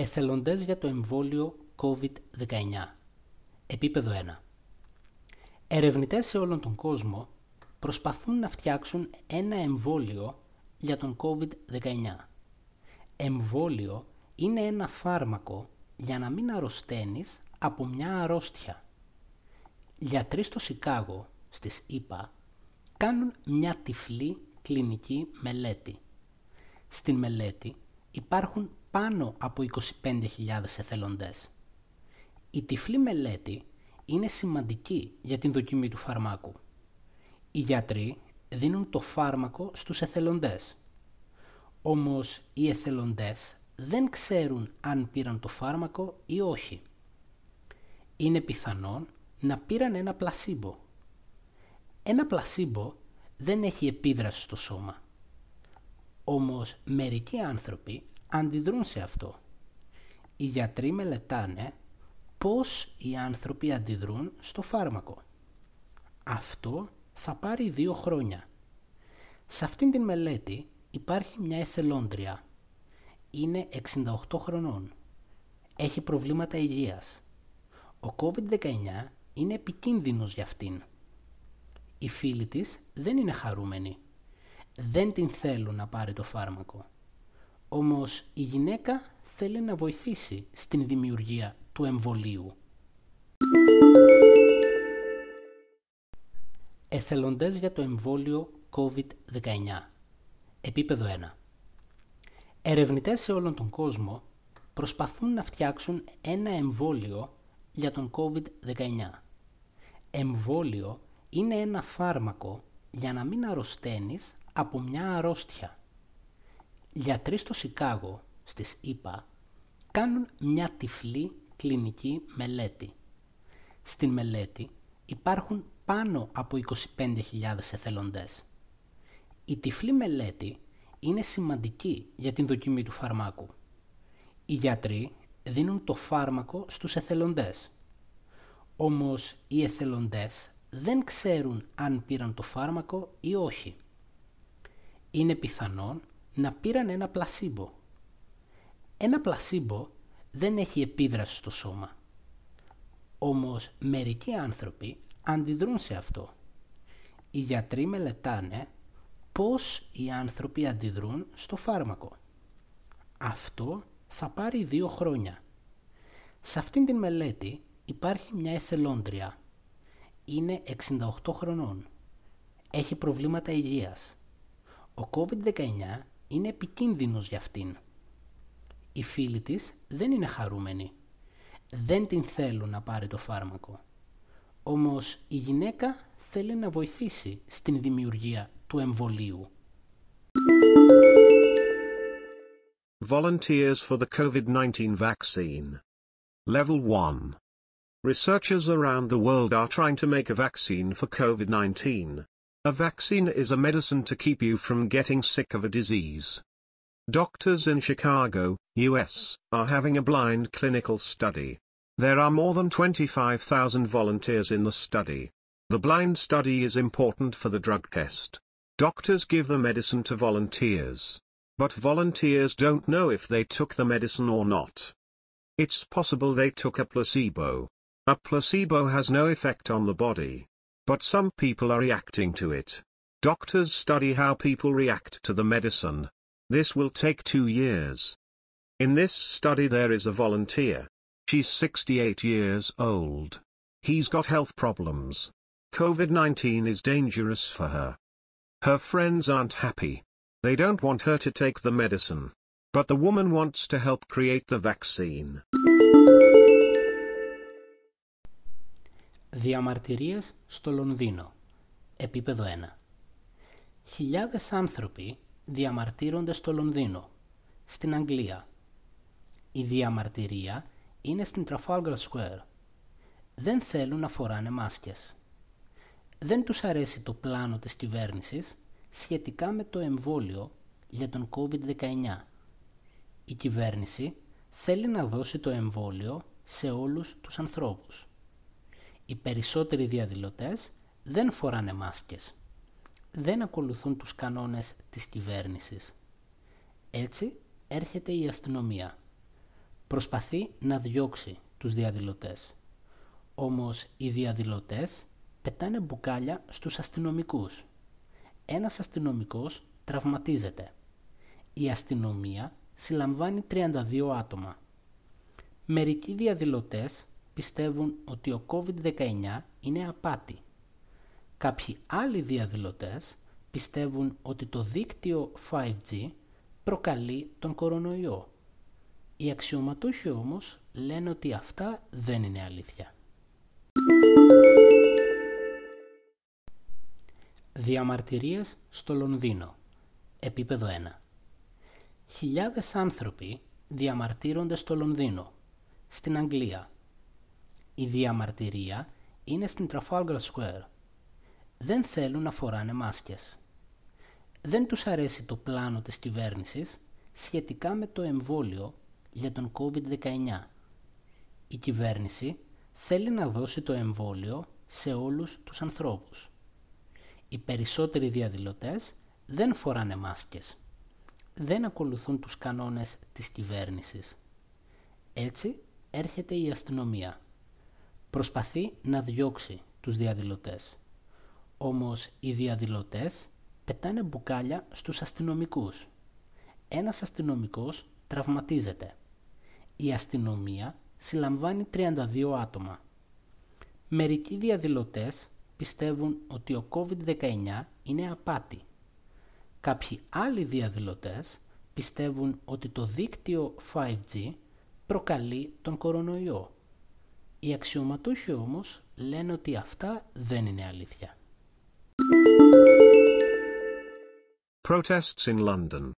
Εθελοντές για το εμβόλιο COVID-19 Επίπεδο 1 Ερευνητές σε όλον τον κόσμο προσπαθούν να φτιάξουν ένα εμβόλιο για τον COVID-19. Εμβόλιο είναι ένα φάρμακο για να μην αρρωσταίνεις από μια αρρώστια. Γιατροί στο Σικάγο, στις ΗΠΑ, κάνουν μια τυφλή κλινική μελέτη. Στην μελέτη υπάρχουν πάνω από 25.000 εθελοντές. Η τυφλή μελέτη είναι σημαντική για την δοκιμή του φαρμάκου. Οι γιατροί δίνουν το φάρμακο στους εθελοντές. Όμως οι εθελοντές δεν ξέρουν αν πήραν το φάρμακο ή όχι. Είναι πιθανόν να πήραν ένα πλασίμπο. Ένα πλασίμπο δεν έχει επίδραση στο σώμα. Όμως μερικοί άνθρωποι αντιδρούν σε αυτό. Οι γιατροί μελετάνε πώς οι άνθρωποι αντιδρούν στο φάρμακο. Αυτό θα πάρει δύο χρόνια. Σε αυτήν την μελέτη υπάρχει μια εθελόντρια. Είναι 68 χρονών. Έχει προβλήματα υγείας. Ο COVID-19 είναι επικίνδυνος για αυτήν. Οι φίλοι της δεν είναι χαρούμενοι. Δεν την θέλουν να πάρει το φάρμακο. Όμως η γυναίκα θέλει να βοηθήσει στην δημιουργία του εμβολίου. Εθελοντές για το εμβόλιο COVID-19 Επίπεδο 1 Ερευνητές σε όλον τον κόσμο προσπαθούν να φτιάξουν ένα εμβόλιο για τον COVID-19. Εμβόλιο είναι ένα φάρμακο για να μην αρρωσταίνεις από μια αρρώστια γιατροί στο Σικάγο, στις ΗΠΑ, κάνουν μια τυφλή κλινική μελέτη. Στην μελέτη υπάρχουν πάνω από 25.000 εθελοντές. Η τυφλή μελέτη είναι σημαντική για την δοκιμή του φαρμάκου. Οι γιατροί δίνουν το φάρμακο στους εθελοντές. Όμως οι εθελοντές δεν ξέρουν αν πήραν το φάρμακο ή όχι. Είναι πιθανόν να πήραν ένα πλασίμπο. Ένα πλασίμπο δεν έχει επίδραση στο σώμα. Όμως μερικοί άνθρωποι αντιδρούν σε αυτό. Οι γιατροί μελετάνε πώς οι άνθρωποι αντιδρούν στο φάρμακο. Αυτό θα πάρει δύο χρόνια. Σε αυτήν την μελέτη υπάρχει μια εθελόντρια. Είναι 68 χρονών. Έχει προβλήματα υγείας. Ο COVID-19 είναι επικίνδυνος για αυτήν. Οι φίλοι της δεν είναι χαρούμενοι. Δεν την θέλουν να πάρει το φάρμακο. Όμως η γυναίκα θέλει να βοηθήσει στην δημιουργία του εμβολίου. Volunteers for the COVID-19 vaccine. Level 1. Researchers around the world are trying to make a vaccine for COVID-19. A vaccine is a medicine to keep you from getting sick of a disease. Doctors in Chicago, US, are having a blind clinical study. There are more than 25,000 volunteers in the study. The blind study is important for the drug test. Doctors give the medicine to volunteers. But volunteers don't know if they took the medicine or not. It's possible they took a placebo. A placebo has no effect on the body. But some people are reacting to it. Doctors study how people react to the medicine. This will take two years. In this study there is a volunteer. She's 68 years old. He's got health problems. COVID-19 is dangerous for her. Her friends aren't happy. They don't want her to take the medicine. But the woman wants to help create the vaccine. Διαμαρτυρίες στο Λονδίνο. Επίπεδο 1. Χιλιάδες άνθρωποι διαμαρτύρονται στο Λονδίνο, στην Αγγλία. Η διαμαρτυρία είναι στην Trafalgar Square. Δεν θέλουν να φοράνε μάσκες. Δεν τους αρέσει το πλάνο της κυβέρνησης σχετικά με το εμβόλιο για τον COVID-19. Η κυβέρνηση θέλει να δώσει το εμβόλιο σε όλους τους ανθρώπους. Οι περισσότεροι διαδηλωτές δεν φοράνε μάσκες. Δεν ακολουθούν τους κανόνες της κυβέρνησης. Έτσι έρχεται η αστυνομία. Προσπαθεί να διώξει τους διαδηλωτές. Όμως οι διαδηλωτές πετάνε μπουκάλια στους αστυνομικούς. Ένας αστυνομικός τραυματίζεται. Η αστυνομία συλλαμβάνει 32 άτομα. Μερικοί διαδηλωτές πιστεύουν ότι ο COVID-19 είναι απάτη. Κάποιοι άλλοι διαδηλωτές πιστεύουν ότι το δίκτυο 5G προκαλεί τον κορονοϊό. Οι αξιωματούχοι όμως λένε ότι αυτά δεν είναι αλήθεια. Διαμαρτυρίες στο Λονδίνο. Επίπεδο 1. Χιλιάδες άνθρωποι διαμαρτύρονται στο Λονδίνο, στην Αγγλία. Η διαμαρτυρία είναι στην Trafalgar Square. Δεν θέλουν να φοράνε μάσκες. Δεν τους αρέσει το πλάνο της κυβέρνησης σχετικά με το εμβόλιο για τον COVID-19. Η κυβέρνηση θέλει να δώσει το εμβόλιο σε όλους τους ανθρώπους. Οι περισσότεροι διαδηλωτές δεν φοράνε μάσκες. Δεν ακολουθούν τους κανόνες της κυβέρνησης. Έτσι έρχεται η αστυνομία. Προσπαθεί να διώξει τους διαδηλωτές. Όμως οι διαδηλωτές πετάνε μπουκάλια στους αστυνομικούς. Ένας αστυνομικός τραυματίζεται. Η αστυνομία συλλαμβάνει 32 άτομα. Μερικοί διαδηλωτές πιστεύουν ότι ο COVID-19 είναι απάτη. Κάποιοι άλλοι διαδηλωτές πιστεύουν ότι το δίκτυο 5G προκαλεί τον κορονοϊό. Οι αξιωματούχοι όμως λένε ότι αυτά δεν είναι αλήθεια. Protests in London.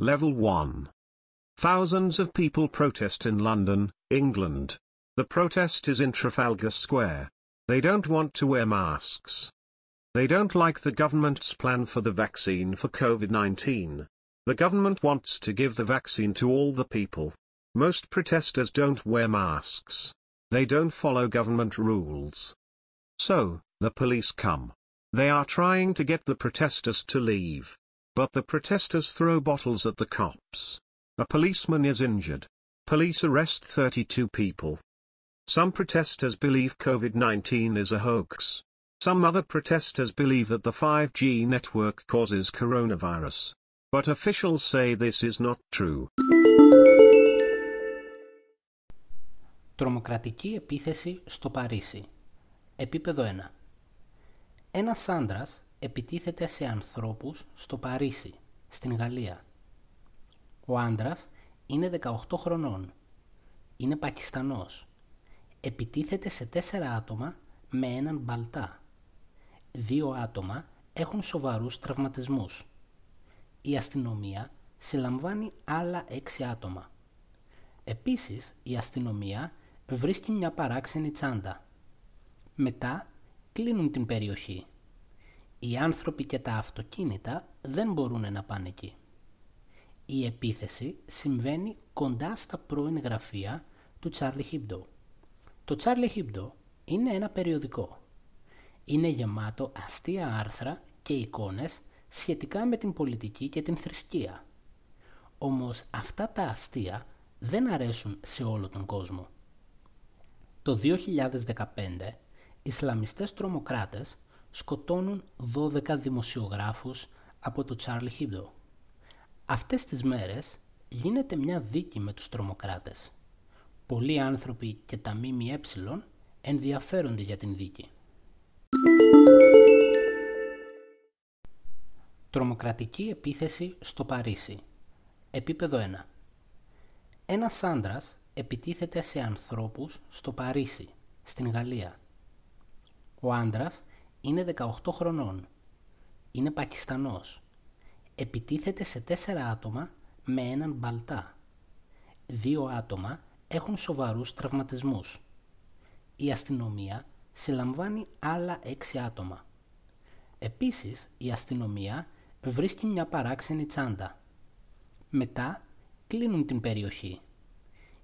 Level 1. Thousands of people protest in London, England. The protest is in Trafalgar Square. They don't want to wear masks. They don't like the government's plan for the vaccine for COVID-19. The government wants to give the vaccine to all the people. Most protesters don't wear masks. They don't follow government rules. So, the police come. They are trying to get the protesters to leave. But the protesters throw bottles at the cops. A policeman is injured. Police arrest 32 people. Some protesters believe COVID-19 is a hoax. Some other protesters believe that the 5G network causes coronavirus. But officials say this is not true. Τρομοκρατική επίθεση στο Παρίσι. Επίπεδο 1. Ένας άντρας επιτίθεται σε ανθρώπους στο Παρίσι, στην Γαλλία. Ο άντρας είναι 18 χρονών. Είναι Πακιστανός. Επιτίθεται σε τέσσερα άτομα με έναν μπαλτά. Δύο άτομα έχουν σοβαρούς τραυματισμούς. Η αστυνομία συλλαμβάνει άλλα έξι άτομα. Επίσης, η αστυνομία βρίσκει μια παράξενη τσάντα. Μετά κλείνουν την περιοχή. Οι άνθρωποι και τα αυτοκίνητα δεν μπορούν να πάνε εκεί. Η επίθεση συμβαίνει κοντά στα πρώην γραφεία του Τσάρλι Χίμπντο. Το Τσάρλι Χίμπντο είναι ένα περιοδικό. Είναι γεμάτο αστεία άρθρα και εικόνες σχετικά με την πολιτική και την θρησκεία. Όμως αυτά τα αστεία δεν αρέσουν σε όλο τον κόσμο. Το 2015, Ισλαμιστές τρομοκράτες σκοτώνουν 12 δημοσιογράφους από το Charlie Hebdo. Αυτές τις μέρες γίνεται μια δίκη με τους τρομοκράτες. Πολλοί άνθρωποι και τα ΜΜΕ ενδιαφέρονται για την δίκη. Τρομοκρατική επίθεση στο Παρίσι. Επίπεδο 1. Ένας άντρας επιτίθεται σε ανθρώπους στο Παρίσι, στην Γαλλία. Ο άντρας είναι 18 χρονών. είναι Πακιστανός. Επιτίθεται σε τέσσερα άτομα με έναν μπαλτά. Δύο άτομα έχουν σοβαρούς τραυματισμούς. Η αστυνομία συλλαμβάνει άλλα έξι άτομα. Επίσης, η αστυνομία βρίσκει μια παράξενη τσάντα. Μετά κλείνουν την περιοχή.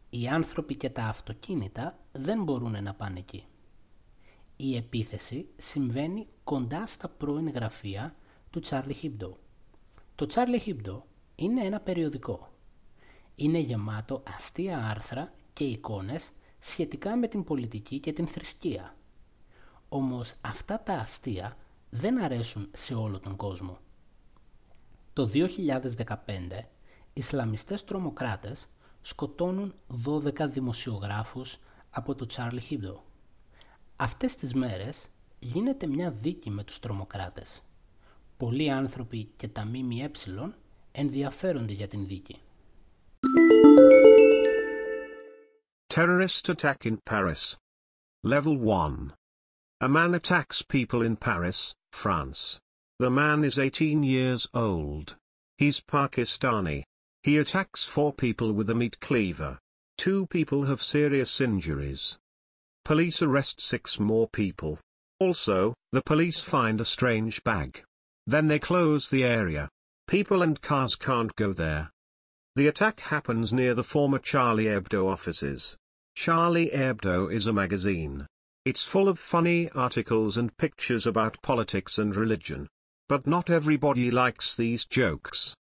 Οι άνθρωποι και τα αυτοκίνητα δεν μπορούν να πάνε εκεί. Η επίθεση συμβαίνει κοντά στα πρώην γραφεία του Charlie Hebdo. Το Charlie Hebdo είναι ένα περιοδικό. Είναι γεμάτο αστεία άρθρα και εικόνες σχετικά με την πολιτική και την θρησκεία. Όμως αυτά τα αστεία δεν αρέσουν σε όλο τον κόσμο. Το 2015, Ισλαμιστές τρομοκράτες σκοτώνουν 12 δημοσιογράφους από το Charlie Hebdo. Αυτές τις μέρες γίνεται μια δίκη με τους τρομοκράτες. Πολλοί άνθρωποι και τα ΜΜΕ ενδιαφέρονται για την δίκη. Terrorist attack in Paris. Level 1. A man attacks people in Paris, France. The man is 18 years old. He's Pakistani. He attacks four people with a meat cleaver. Two people have serious injuries. Police arrest six more people. Also, the police find a strange bag. Then they close the area. People and cars can't go there. The attack happens near the former Charlie Hebdo offices. Charlie Hebdo is a magazine. It's full of funny articles and pictures about politics and religion. But not everybody likes these jokes.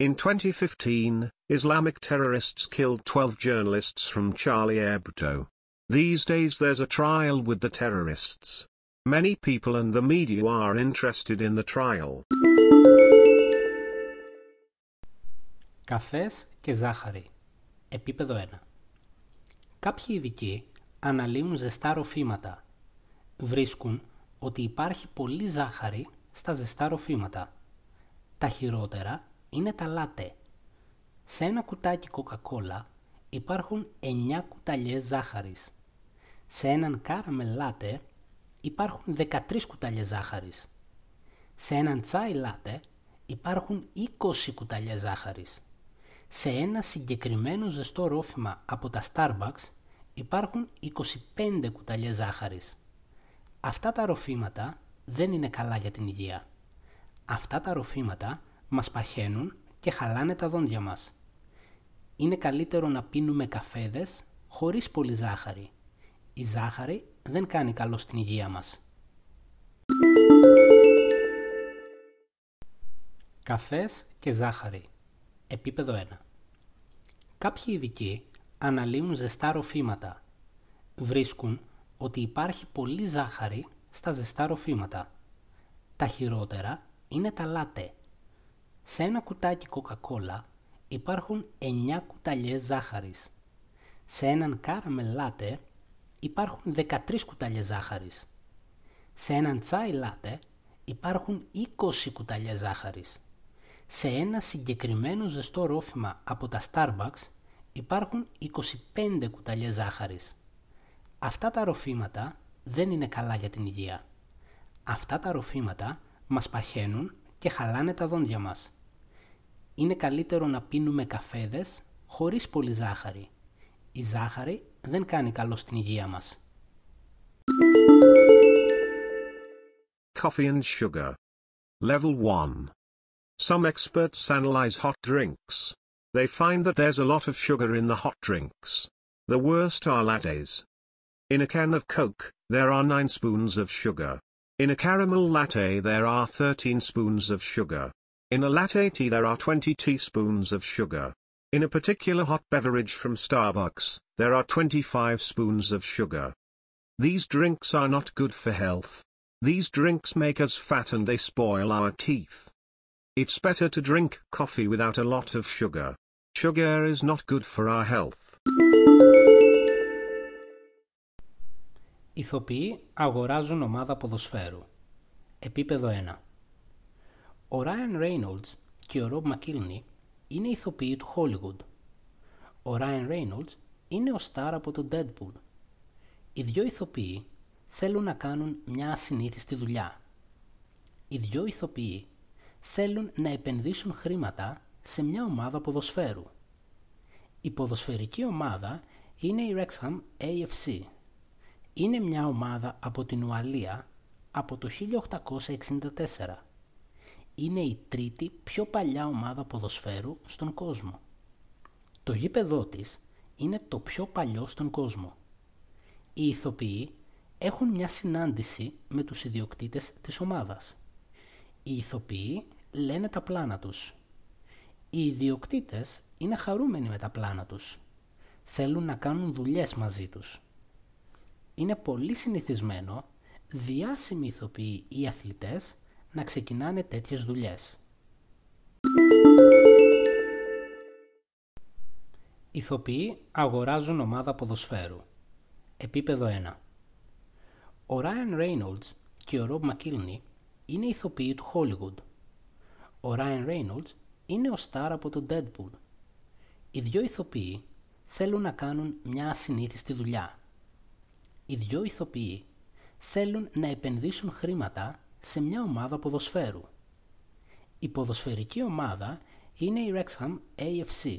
In 2015, Islamic terrorists killed 12 journalists from Charlie Hebdo. These days there's a trial with the terrorists. Many people and the media are interested in the trial. Καφές και ζάχαρη. Επίπεδο 1. Κάποιοι ειδικοί αναλύουν ζεστά ροφήματα. Βρίσκουν ότι υπάρχει πολύ ζάχαρη στα ζεστά ροφήματα. Τα χειρότερα είναι τα λάτε. Σε ένα κουτάκι κοκακόλα υπάρχουν 9 κουταλιές ζάχαρης. Σε έναν κάραμε λάτε υπάρχουν 13 κουταλιές ζάχαρης. Σε έναν τσάι λάτε υπάρχουν 20 κουταλιές ζάχαρης. Σε ένα συγκεκριμένο ζεστό ρόφημα από τα Starbucks υπάρχουν 25 κουταλιές ζάχαρης. Αυτά τα ροφήματα δεν είναι καλά για την υγεία. Αυτά τα ροφήματα μας παχαίνουν και χαλάνε τα δόντια μας. Είναι καλύτερο να πίνουμε καφέδες χωρίς πολύ ζάχαρη. Η ζάχαρη δεν κάνει καλό στην υγεία μας. Καφές και ζάχαρη. Επίπεδο 1. Κάποιοι ειδικοί αναλύουν ζεστά ροφήματα. Βρίσκουν ότι υπάρχει πολύ ζάχαρη στα ζεστά ροφήματα. Τα χειρότερα είναι τα λάτε. Σε ένα κουτάκι κοκακόλα υπάρχουν 9 κουταλιές ζάχαρης. Σε έναν κάραμε λάτε υπάρχουν 13 κουταλιές ζάχαρης. Σε έναν τσάι λάτε υπάρχουν 20 κουταλιές ζάχαρης. Σε ένα συγκεκριμένο ζεστό ρόφημα από τα Starbucks υπάρχουν 25 κουταλιές ζάχαρης. Αυτά τα ροφήματα δεν είναι καλά για την υγεία. Αυτά τα ροφήματα μας παχαίνουν και χαλάνε τα δόντια μας. Είναι καλύτερο να πίνουμε καφέδες χωρίς πολύ ζάχαρη. Η ζάχαρη δεν κάνει καλό στην υγεία μας. Coffee and sugar. Level 1. Some experts analyze hot drinks. They find that there's a lot of sugar in the hot drinks. The worst are lattes. In a can of Coke, there are 9 spoons of sugar. In a caramel latte there are 13 spoons of sugar. In a latte tea there are 20 teaspoons of sugar. In a particular hot beverage from Starbucks, there are 25 spoons of sugar. These drinks are not good for health. These drinks make us fat and they spoil our teeth. It's better to drink coffee without a lot of sugar. Sugar is not good for our health. Ηθοποιοί αγοράζουν ομάδα ποδοσφαίρου. Επίπεδο 1. Ο Ryan Reynolds και ο Rob McKilney είναι ηθοποιοί του Hollywood. Ο Ryan Reynolds είναι ο στάρ από το Deadpool. Οι δυο ηθοποιοί θέλουν να κάνουν μια ασυνήθιστη δουλειά. οι δυο ηθοποιοί θέλουν να επενδύσουν χρήματα σε μια ομάδα ποδοσφαίρου. Η ποδοσφαιρική ομάδα είναι η Wrexham AFC. Είναι μια ομάδα από την Ουαλία από το 1864. Είναι η τρίτη πιο παλιά ομάδα ποδοσφαίρου στον κόσμο. Το γήπεδό της είναι το πιο παλιό στον κόσμο. Οι ηθοποιοί έχουν μια συνάντηση με τους ιδιοκτήτες της ομάδας. Οι ηθοποιοί λένε τα πλάνα τους. Οι ιδιοκτήτες είναι χαρούμενοι με τα πλάνα τους. Θέλουν να κάνουν δουλειές μαζί τους. Είναι πολύ συνηθισμένο διάσημοι ηθοποιοί ή αθλητές να ξεκινάνε τέτοιες δουλειές. Ηθοποιοί αγοράζουν ομάδα ποδοσφαίρου. Επίπεδο 1. Ο Ryan Reynolds και ο Rob McKilney είναι ηθοποιοί του Hollywood. Ο Ryan Reynolds είναι ο στάρ από το Deadpool. Οι δυο ηθοποιοί θέλουν να κάνουν μια ασυνήθιστη δουλειά. Οι δυο ηθοποιοί θέλουν να επενδύσουν χρήματα σε μια ομάδα ποδοσφαίρου. Η ποδοσφαιρική ομάδα είναι η Wrexham AFC.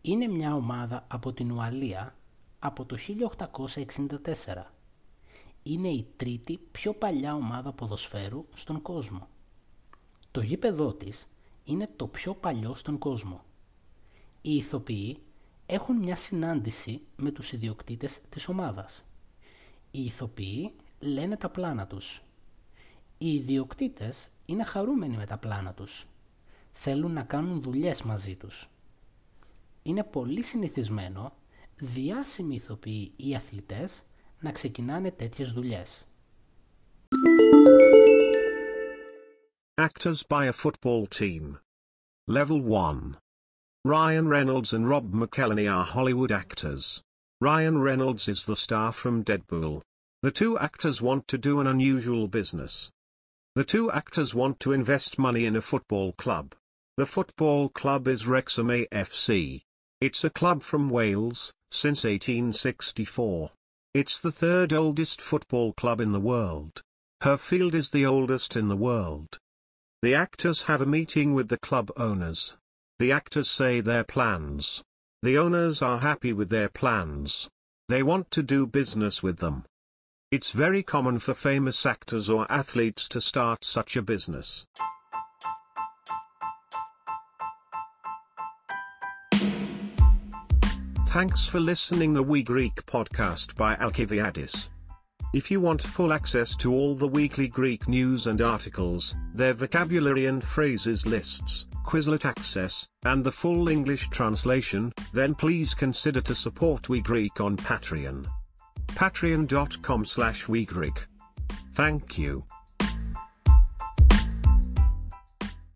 Είναι μια ομάδα από την Ουαλία από το 1864. Είναι η τρίτη πιο παλιά ομάδα ποδοσφαίρου στον κόσμο. Το γήπεδό της είναι το πιο παλιό στον κόσμο. Οι ηθοποιοί έχουν μια συνάντηση με τους ιδιοκτήτες της ομάδας. Οι ηθοποιοί λένε τα πλάνα τους. Οι ιδιοκτήτες είναι χαρούμενοι με τα πλάνα τους. Θέλουν να κάνουν δουλειές μαζί τους. Είναι πολύ συνηθισμένο διάσημοι ηθοποιοί ή αθλητές να ξεκινάνε τέτοιες δουλειές. Actors by a football team. Level 1. Ryan Reynolds and Rob McElhenney are Hollywood actors. Ryan Reynolds is the star from Deadpool. The two actors want to do an unusual business. The two actors want to invest money in a football club. The football club is Wrexham AFC. It's a club from Wales, since 1864. It's the third oldest football club in the world. Her field is the oldest in the world. The actors have a meeting with the club owners. The actors say their plans. The owners are happy with their plans. They want to do business with them. It's very common for famous actors or athletes to start such a business. Thanks for listening the We Greek podcast by Alcibiadis. If you want full access to all the weekly Greek news and articles, their vocabulary and phrases lists, Quizlet access, and the full English translation, then please consider to support We Greek on Patreon. Patreon.com slash. Thank you.